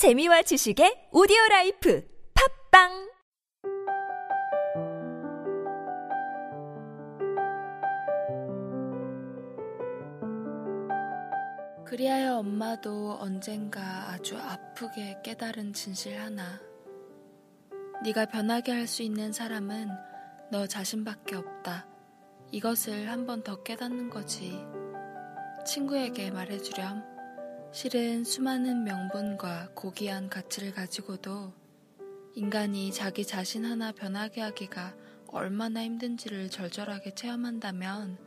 재미와 지식의 오디오 life 팟빵 그리하여 엄마도 언젠가 아주 아프게 깨달은 진실 하나. 네가 변하게 할 수 있는 사람은 너 자신밖에 없다. 이것을 한 번 더 깨닫는 거지. 친구에게 말해주렴. 실은 수많은 명분과 고귀한 가치를 가지고도 인간이 자기 자신 하나 변하게 하기가 얼마나 힘든지를 절절하게 체험한다면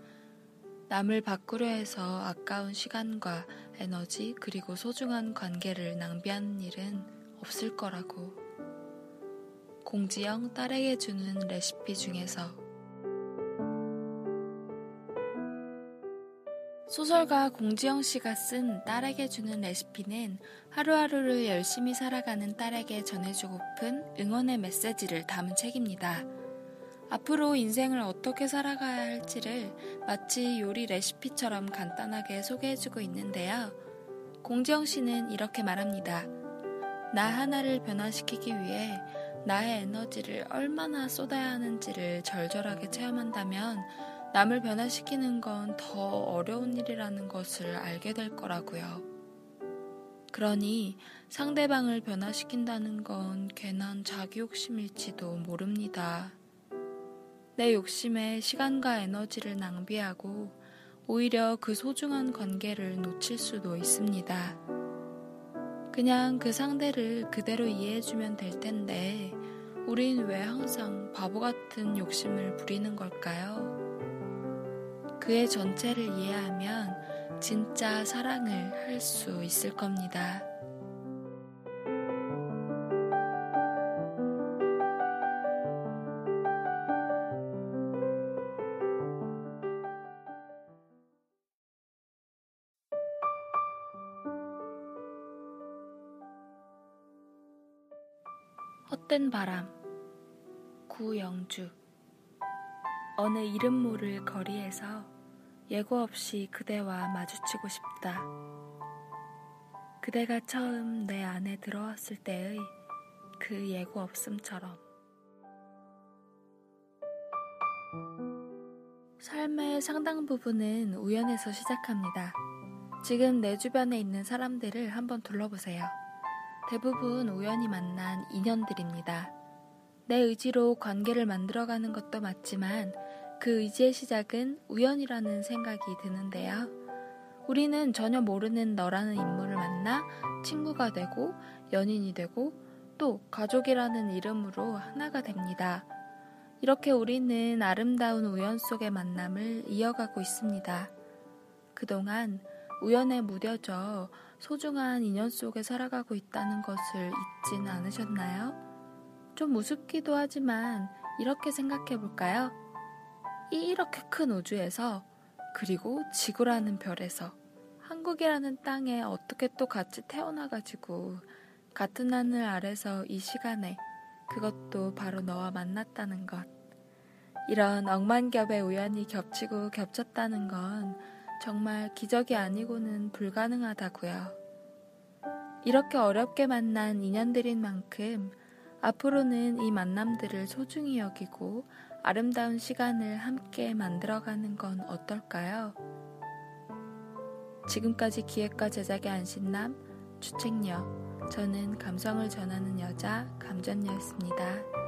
남을 바꾸려 해서 아까운 시간과 에너지 그리고 소중한 관계를 낭비하는 일은 없을 거라고. 공지영 딸에게 주는 레시피 중에서 소설가 공지영 씨가 쓴 딸에게 주는 레시피는 하루하루를 열심히 살아가는 딸에게 전해주고픈 응원의 메시지를 담은 책입니다. 앞으로 인생을 어떻게 살아가야 할지를 마치 요리 레시피처럼 간단하게 소개해주고 있는데요. 공지영 씨는 이렇게 말합니다. 나 하나를 변화시키기 위해 나의 에너지를 얼마나 쏟아야 하는지를 절절하게 체험한다면 남을 변화시키는 건 더 어려운 일이라는 것을 알게 될 거라고요. 그러니 상대방을 변화시킨다는 건 괜한 자기 욕심일지도 모릅니다. 내 욕심에 시간과 에너지를 낭비하고 오히려 그 소중한 관계를 놓칠 수도 있습니다. 그냥 그 상대를 그대로 이해해주면 될 텐데, 우린 왜 항상 바보 같은 욕심을 부리는 걸까요? 그의 전체를 이해하면 진짜 사랑을 할 수 있을 겁니다. 헛된 바람 구영주 어느 이름 모를 거리에서 예고 없이 그대와 마주치고 싶다. 그대가 처음 내 안에 들어왔을 때의 그 예고 없음처럼. 삶의 상당 부분은 우연에서 시작합니다. 지금 내 주변에 있는 사람들을 한번 둘러보세요. 대부분 우연히 만난 인연들입니다. 내 의지로 관계를 만들어가는 것도 맞지만 그 의지의 시작은 우연이라는 생각이 드는데요. 우리는 전혀 모르는 너라는 인물을 만나 친구가 되고 연인이 되고 또 가족이라는 이름으로 하나가 됩니다. 이렇게 우리는 아름다운 우연 속의 만남을 이어가고 있습니다. 그동안 우연에 무뎌져 소중한 인연 속에 살아가고 있다는 것을 잊지는 않으셨나요? 좀 우습기도 하지만 이렇게 생각해 볼까요? 이렇게 큰 우주에서 그리고 지구라는 별에서 한국이라는 땅에 어떻게 또 같이 태어나가지고 같은 하늘 아래서 이 시간에 그것도 바로 너와 만났다는 것. 이런 억만겹의 우연이 겹치고 겹쳤다는 건 정말 기적이 아니고는 불가능하다고요. 이렇게 어렵게 만난 인연들인 만큼 앞으로는 이 만남들을 소중히 여기고 아름다운 시간을 함께 만들어가는 건 어떨까요? 지금까지 기획과 제작의 안신남, 주책녀, 저는 감성을 전하는 여자 감전녀였습니다.